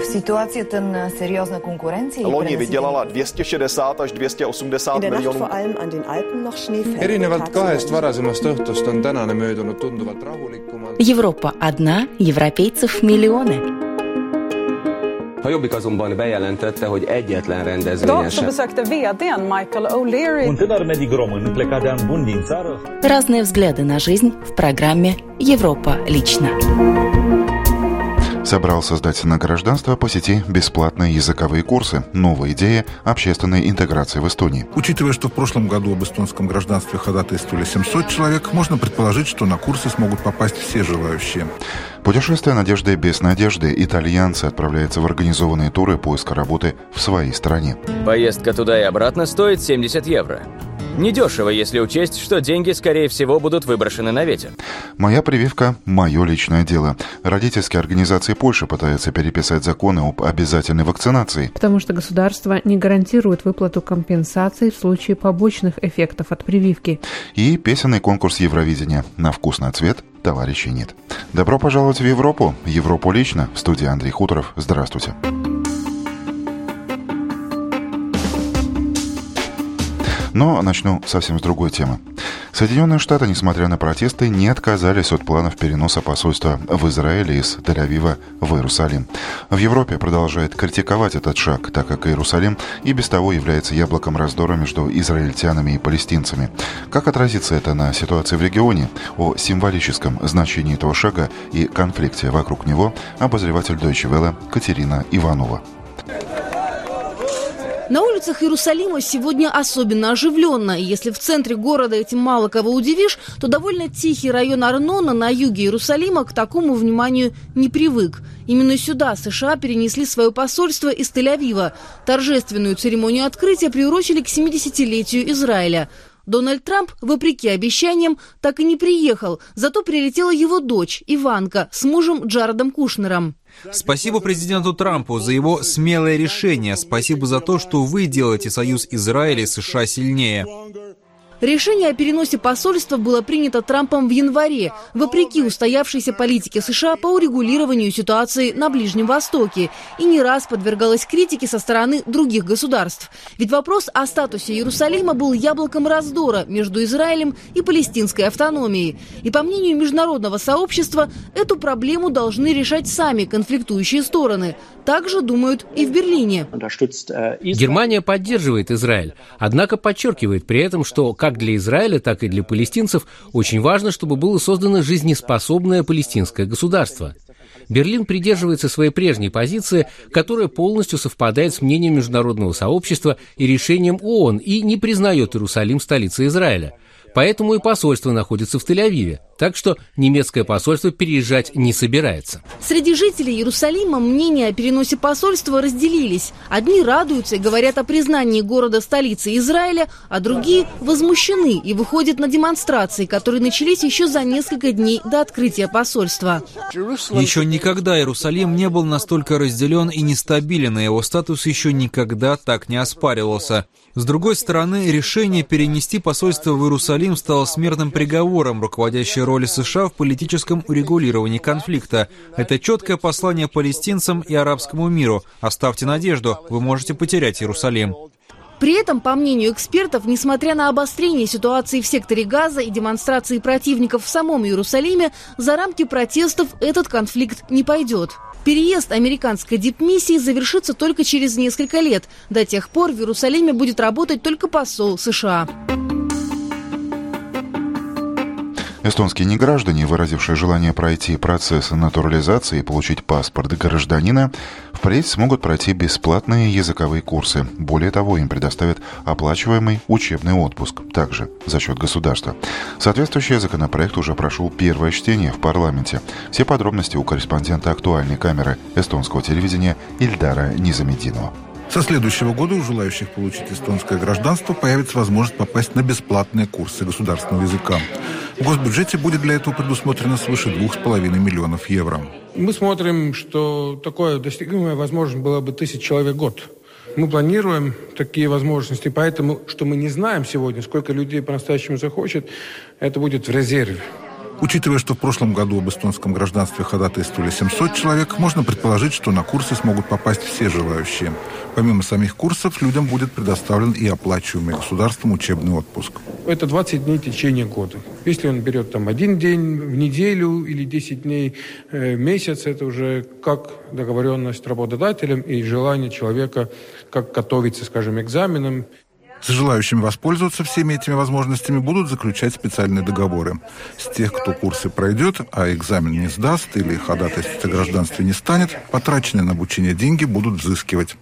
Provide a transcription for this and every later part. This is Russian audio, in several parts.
В ситуацията на сериозна конкуренция и Loni vydělala 260 až 280 In der Nacht miljonů vor allem an den Alpen noch Schnee fällt. erinevalt kahest varasemast õhtust on tänane möödunud tunduvalt rahulikumalt. Европа одна, европейцев миллионы. A Jobbik azonban bejelentette, hogy egyetlen Idag så rendezvényen besökte vdn Michael O'Leary Un tânăr medic român plecat de an bun din țară Разные взгляды на жизнь в программе «Европа лично». Собрал создать на гражданство по сети бесплатные языковые курсы. Новая идея общественной интеграции в Эстонии. Учитывая, что в прошлом году об эстонском гражданстве ходатайствовали 700 человек, можно предположить, что на курсы смогут попасть все желающие. Путешествие надежды без надежды. Итальянцы отправляются в организованные туры поиска работы в своей стране. Поездка туда и обратно стоит 70 евро. Недешево, если учесть, что деньги, скорее всего, будут выброшены на ветер. Моя прививка – мое личное дело. Родительские организации Польши пытаются переписать законы об обязательной вакцинации. Потому что государство не гарантирует выплату компенсаций в случае побочных эффектов от прививки. И песенный конкурс Евровидения. На вкус на цвет товарищей нет. Добро пожаловать в Европу. Европу лично. В студии Андрей Хуторов. Здравствуйте. Но начну совсем с другой темы. Соединенные Штаты, несмотря на протесты, не отказались от планов переноса посольства в Израиле из Тель-Авива в Иерусалим. В Европе продолжает критиковать этот шаг, так как Иерусалим и без того является яблоком раздора между израильтянами и палестинцами. Как отразится это на ситуации в регионе? О символическом значении этого шага и конфликте вокруг него обозреватель Deutsche Welle Катерина Иванова. На улицах Иерусалима сегодня особенно оживленно. Если в центре города этим мало кого удивишь, то довольно тихий район Арнона на юге Иерусалима к такому вниманию не привык. Именно сюда США перенесли свое посольство из Тель-Авива. Торжественную церемонию открытия приурочили к 70-летию Израиля. Дональд Трамп, вопреки обещаниям, так и не приехал, зато прилетела его дочь Иванка с мужем Джаредом Кушнером. Спасибо президенту Трампу за его смелое решение. Спасибо за то, что вы делаете союз Израиля и США сильнее. Решение о переносе посольства было принято Трампом в январе, вопреки устоявшейся политике США по урегулированию ситуации на Ближнем Востоке и не раз подвергалось критике со стороны других государств. Ведь вопрос о статусе Иерусалима был яблоком раздора между Израилем и палестинской автономией. И по мнению международного сообщества, эту проблему должны решать сами конфликтующие стороны. Так же думают и в Берлине. Германия поддерживает Израиль, однако подчеркивает при этом, что как для Израиля, так и для палестинцев очень важно, чтобы было создано жизнеспособное палестинское государство. Берлин придерживается своей прежней позиции, которая полностью совпадает с мнением международного сообщества и решением ООН и не признает Иерусалим столицей Израиля. Поэтому и посольство находится в Тель-Авиве. Так что немецкое посольство переезжать не собирается. Среди жителей Иерусалима мнения о переносе посольства разделились. Одни радуются и говорят о признании города столицей Израиля, а другие возмущены и выходят на демонстрации, которые начались еще за несколько дней до открытия посольства. Еще никогда Иерусалим не был настолько разделен и нестабилен, и его статус еще никогда так не оспаривался. С другой стороны, решение перенести посольство в Иерусалим стало смертным приговором, руководящей роли США в политическом урегулировании конфликта. Это четкое послание палестинцам и арабскому миру. Оставьте надежду, вы можете потерять Иерусалим. При этом, по мнению экспертов, несмотря на обострение ситуации в секторе Газа и демонстрации противников в самом Иерусалиме, за рамки протестов этот конфликт не пойдет. Переезд американской дипмиссии завершится только через несколько лет. До тех пор в Иерусалиме будет работать только посол США. Эстонские неграждане, выразившие желание пройти процесс натурализации и получить паспорт гражданина, впредь смогут пройти бесплатные языковые курсы. Более того, им предоставят оплачиваемый учебный отпуск, также за счет государства. Соответствующий законопроект уже прошел первое чтение в парламенте. Все подробности у корреспондента актуальной камеры эстонского телевидения Ильдара Низамединова. Со следующего года у желающих получить эстонское гражданство появится возможность попасть на бесплатные курсы государственного языка. В госбюджете будет для этого предусмотрено свыше 2,5 миллионов евро. Мы смотрим, что такое достигнуемое возможность было бы тысяч человек в год. Мы планируем такие возможности, поэтому, что мы не знаем сегодня, сколько людей по-настоящему захочет, это будет в резерве. Учитывая, что в прошлом году об эстонском гражданстве ходатайствовали 700 человек, можно предположить, что на курсы смогут попасть все желающие. Помимо самих курсов, людям будет предоставлен и оплачиваемый государством учебный отпуск. Это 20 дней в течение года. Если он берет там один день в неделю или 10 дней э, в месяц, это уже как договоренность работодателем и желание человека, как готовиться, скажем, экзаменам. С желающими воспользоваться всеми этими возможностями будут заключать специальные договоры. С тех, кто курсы пройдет, а экзамен не сдаст или ходатайствовать о гражданстве не станет, потраченные на обучение деньги будут взыскивать.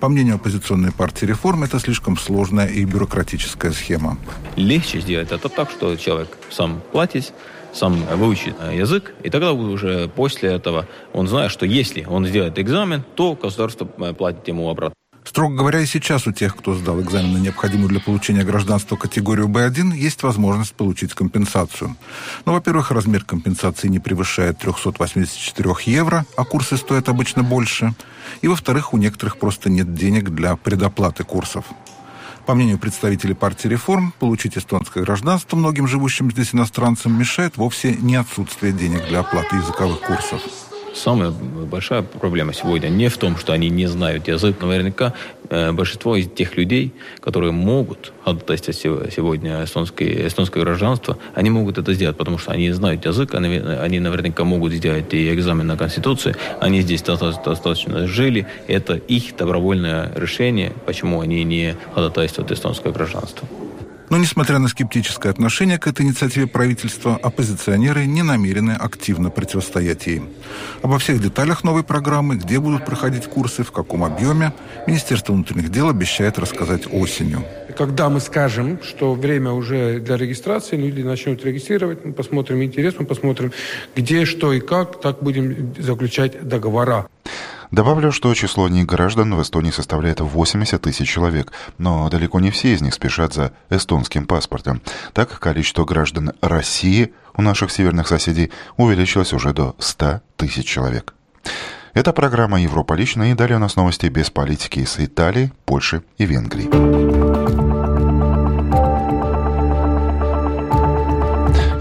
По мнению оппозиционной партии реформ, это слишком сложная и бюрократическая схема. Легче сделать это так, что человек сам платит, сам выучит язык, и тогда уже после этого он знает, что если он сделает экзамен, то государство платит ему обратно. Строго говоря, и сейчас у тех, кто сдал экзамены, необходимую для получения гражданства категорию B1, есть возможность получить компенсацию. Но, во-первых, размер компенсации не превышает 384 евро, а курсы стоят обычно больше. И, во-вторых, у некоторых просто нет денег для предоплаты курсов. По мнению представителей партии реформ, получить эстонское гражданство многим живущим здесь иностранцам мешает вовсе не отсутствие денег для оплаты языковых курсов. Самая большая проблема сегодня не в том, что они не знают язык. Наверняка э, большинство из тех людей, которые могут ходатайствовать сегодня эстонское, эстонское гражданство, они могут это сделать, потому что они знают язык, они, они наверняка могут сделать и экзамен на Конституцию, они здесь достаточно жили, это их добровольное решение, почему они не ходатайствуют эстонское гражданство. Но, несмотря на скептическое отношение к этой инициативе правительства, оппозиционеры не намерены активно противостоять ей. Обо всех деталях новой программы, где будут проходить курсы, в каком объеме, Министерство внутренних дел обещает рассказать осенью. Когда мы скажем, что время уже для регистрации, люди начнут регистрировать, мы посмотрим интерес, мы посмотрим, где, что и как, так будем заключать договора. Добавлю, что число неграждан в Эстонии составляет 80 тысяч человек, но далеко не все из них спешат за эстонским паспортом. Так, количество граждан России у наших северных соседей увеличилось уже до 100 тысяч человек. Это программа «Европа лично» и далее у нас новости без политики из Италии, Польши и Венгрии.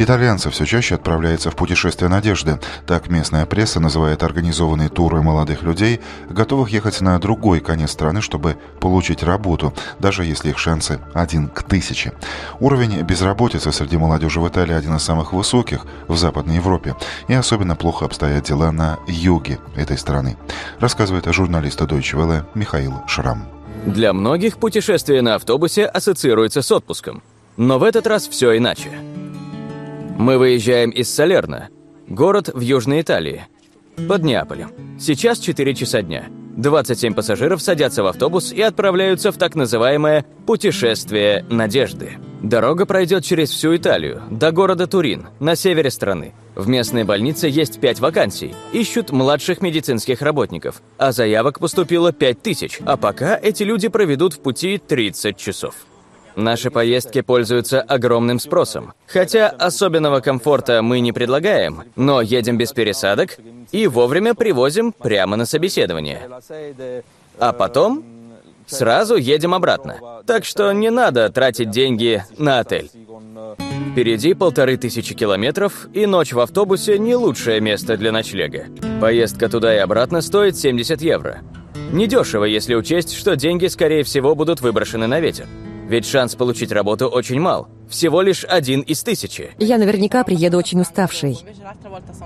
Итальянцы все чаще отправляются в путешествие надежды. Так местная пресса называет организованные туры молодых людей, готовых ехать на другой конец страны, чтобы получить работу, даже если их шансы один к тысяче. Уровень безработицы среди молодежи в Италии один из самых высоких в Западной Европе. И особенно плохо обстоят дела на юге этой страны, рассказывает журналист Deutsche Welle Михаил Шрам. Для многих путешествие на автобусе ассоциируется с отпуском. Но в этот раз все иначе. Мы выезжаем из Салерна, город в Южной Италии, под Неаполем. Сейчас 4 часа дня. 27 пассажиров садятся в автобус и отправляются в так называемое «путешествие надежды». Дорога пройдет через всю Италию, до города Турин, на севере страны. В местной больнице есть 5 вакансий. Ищут младших медицинских работников. А заявок поступило 5000, а пока эти люди проведут в пути 30 часов. Наши поездки пользуются огромным спросом. Хотя особенного комфорта мы не предлагаем, но едем без пересадок и вовремя привозим прямо на собеседование. А потом сразу едем обратно. Так что не надо тратить деньги на отель. Впереди полторы тысячи километров, и ночь в автобусе не лучшее место для ночлега. Поездка туда и обратно стоит 70 евро. Недешево, если учесть, что деньги, скорее всего, будут выброшены на ветер. Ведь шанс получить работу очень мал. Всего лишь один из тысячи. Я наверняка приеду очень уставшей.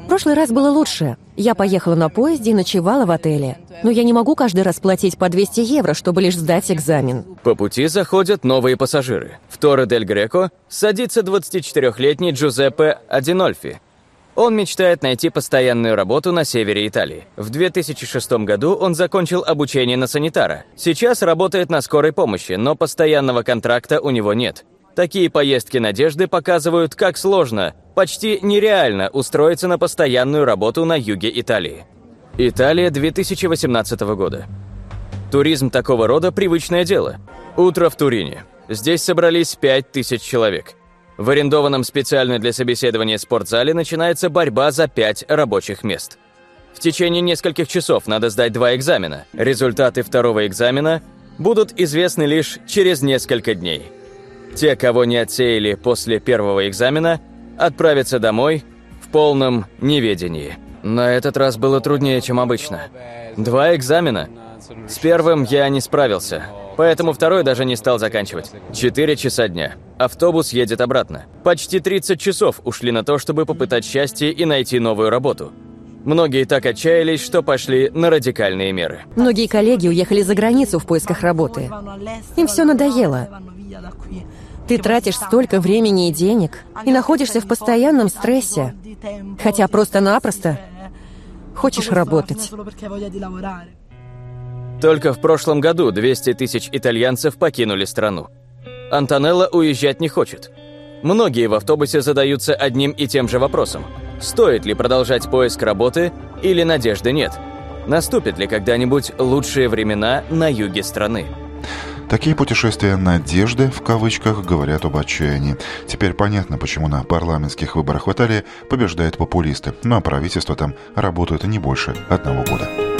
В прошлый раз было лучше. Я поехала на поезде и ночевала в отеле. Но я не могу каждый раз платить по 200 евро, чтобы лишь сдать экзамен. По пути заходят новые пассажиры. В Торе Дель Греко садится 24-летний Джузеппе Адинольфи, он мечтает найти постоянную работу на севере Италии. В 2006 году он закончил обучение на санитара. Сейчас работает на скорой помощи, но постоянного контракта у него нет. Такие поездки надежды показывают, как сложно, почти нереально устроиться на постоянную работу на юге Италии. Италия 2018 года. Туризм такого рода – привычное дело. Утро в Турине. Здесь собрались 5000 человек – в арендованном специально для собеседования спортзале начинается борьба за пять рабочих мест. В течение нескольких часов надо сдать два экзамена. Результаты второго экзамена будут известны лишь через несколько дней. Те, кого не отсеяли после первого экзамена, отправятся домой полном неведении. На этот раз было труднее, чем обычно. Два экзамена. С первым я не справился, поэтому второй даже не стал заканчивать. Четыре часа дня. Автобус едет обратно. Почти 30 часов ушли на то, чтобы попытать счастье и найти новую работу. Многие так отчаялись, что пошли на радикальные меры. Многие коллеги уехали за границу в поисках работы. Им все надоело. Ты тратишь столько времени и денег и находишься в постоянном стрессе, хотя просто-напросто хочешь работать. Только в прошлом году 200 тысяч итальянцев покинули страну. Антонелла уезжать не хочет. Многие в автобусе задаются одним и тем же вопросом. Стоит ли продолжать поиск работы или надежды нет? Наступят ли когда-нибудь лучшие времена на юге страны? Такие путешествия «надежды» в кавычках говорят об отчаянии. Теперь понятно, почему на парламентских выборах в Италии побеждают популисты, а правительство там работает не больше одного года.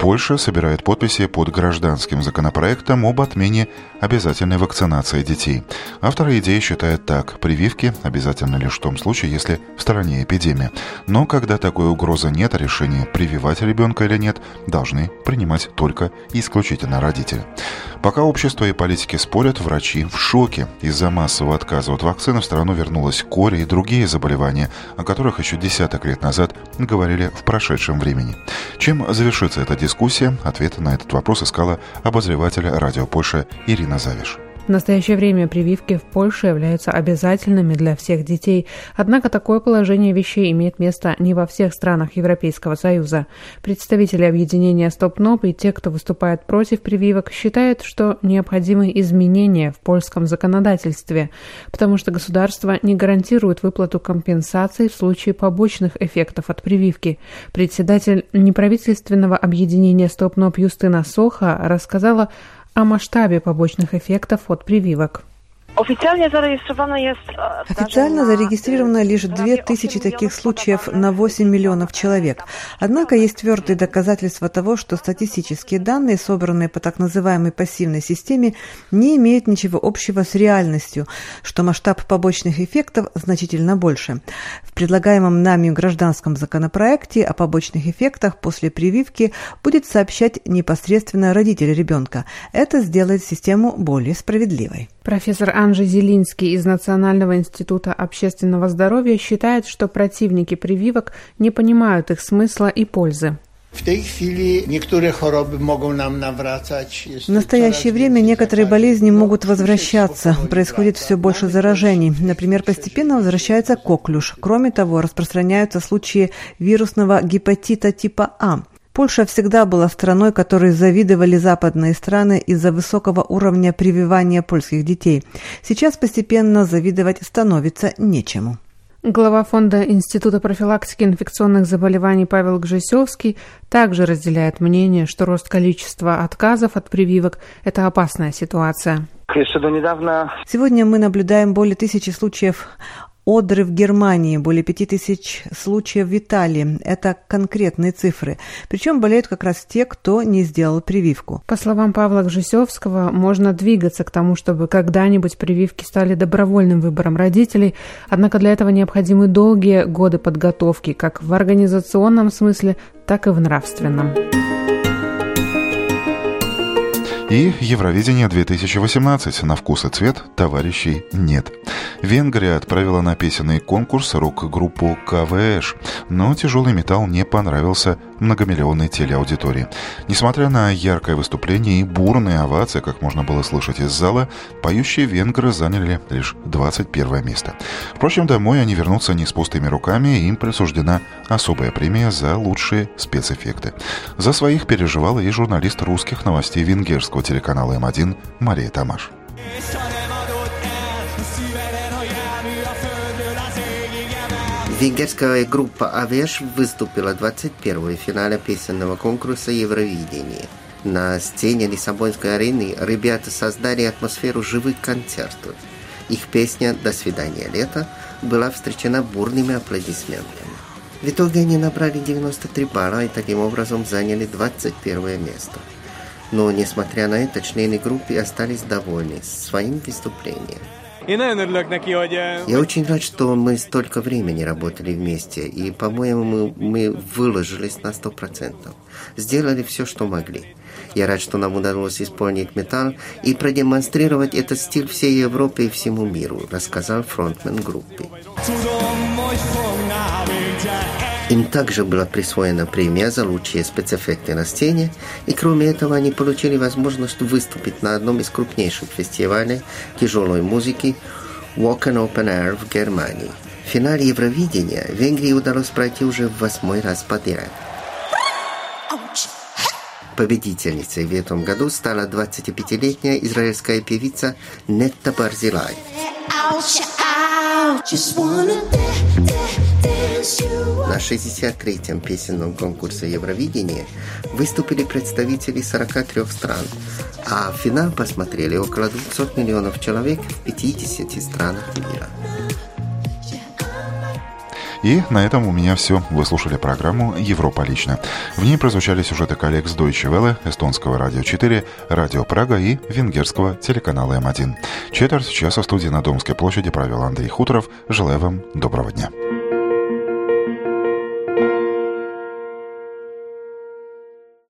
Польша собирает подписи под гражданским законопроектом об отмене обязательной вакцинации детей. Авторы идеи считают так. Прививки обязательно лишь в том случае, если в стране эпидемия. Но когда такой угрозы нет, решение прививать ребенка или нет должны принимать только и исключительно родители. Пока общество и политики спорят, врачи в шоке. Из-за массового отказа от вакцины в страну вернулась кори и другие заболевания, о которых еще десяток лет назад говорили в прошедшем времени. Чем завершится эта дискуссия? Ответы на этот вопрос искала обозреватель радио Польша Ирина Завиш. В настоящее время прививки в Польше являются обязательными для всех детей, однако такое положение вещей имеет место не во всех странах Европейского Союза. Представители объединения Стоп-НОП и те, кто выступает против прививок, считают, что необходимы изменения в польском законодательстве, потому что государство не гарантирует выплату компенсаций в случае побочных эффектов от прививки. Председатель неправительственного объединения Стоп-НОП Юстина Соха рассказала о масштабе побочных эффектов от прививок. Официально зарегистрировано лишь 2000 таких случаев на 8 миллионов человек. Однако есть твердые доказательства того, что статистические данные, собранные по так называемой пассивной системе, не имеют ничего общего с реальностью, что масштаб побочных эффектов значительно больше. В предлагаемом нами гражданском законопроекте о побочных эффектах после прививки будет сообщать непосредственно родитель ребенка. Это сделает систему более справедливой. Профессор Анжи Зелинский из Национального института общественного здоровья считает, что противники прививок не понимают их смысла и пользы. В настоящее время некоторые болезни могут возвращаться. Происходит все больше заражений. Например, постепенно возвращается коклюш. Кроме того, распространяются случаи вирусного гепатита типа А. Польша всегда была страной, которой завидовали западные страны из-за высокого уровня прививания польских детей. Сейчас постепенно завидовать становится нечему. Глава фонда Института профилактики инфекционных заболеваний Павел Гжесевский также разделяет мнение, что рост количества отказов от прививок – это опасная ситуация. Сегодня мы наблюдаем более тысячи случаев Одры в Германии, более 5000 случаев в Италии. Это конкретные цифры. Причем болеют как раз те, кто не сделал прививку. По словам Павла Гжесевского, можно двигаться к тому, чтобы когда-нибудь прививки стали добровольным выбором родителей, однако для этого необходимы долгие годы подготовки, как в организационном смысле, так и в нравственном. И Евровидение 2018 на вкус и цвет товарищей нет. Венгрия отправила на песенный конкурс рок-группу КВШ, но тяжелый металл не понравился многомиллионной телеаудитории. Несмотря на яркое выступление и бурные овации, как можно было слышать из зала, поющие венгры заняли лишь 21 место. Впрочем, домой они вернутся не с пустыми руками, им присуждена особая премия за лучшие спецэффекты. За своих переживала и журналист русских новостей венгерского телеканала М1 Мария Тамаш. Венгерская группа «Авеш» выступила 21 в финале песенного конкурса Евровидения. На сцене Лиссабонской арены ребята создали атмосферу живых концертов. Их песня «До свидания, лето» была встречена бурными аплодисментами. В итоге они набрали 93 балла и таким образом заняли 21 место. Но, несмотря на это, члены группы остались довольны своим выступлением. Я очень рад, что мы столько времени работали вместе, и, по-моему, мы, мы выложились на сто процентов. Сделали все, что могли. Я рад, что нам удалось исполнить металл и продемонстрировать этот стиль всей Европе и всему миру, рассказал фронтмен группы. Им также была присвоена премия за лучшие спецэффекты на сцене, и кроме этого они получили возможность выступить на одном из крупнейших фестивалей тяжелой музыки Walk and Open Air в Германии. В финале Евровидения Венгрии удалось пройти уже в восьмой раз подряд. Победительницей в этом году стала 25-летняя израильская певица Нетта Барзилай. На 63-м песенном конкурсе Евровидения выступили представители 43 стран, а финал посмотрели около 200 миллионов человек в 50 странах мира. И на этом у меня все. Вы слушали программу «Европа лично». В ней прозвучали сюжеты коллег с Deutsche Welle, эстонского радио 4, радио Прага и венгерского телеканала М1. Четверть часа в студии на Домской площади провел Андрей Хуторов. Желаю вам доброго дня.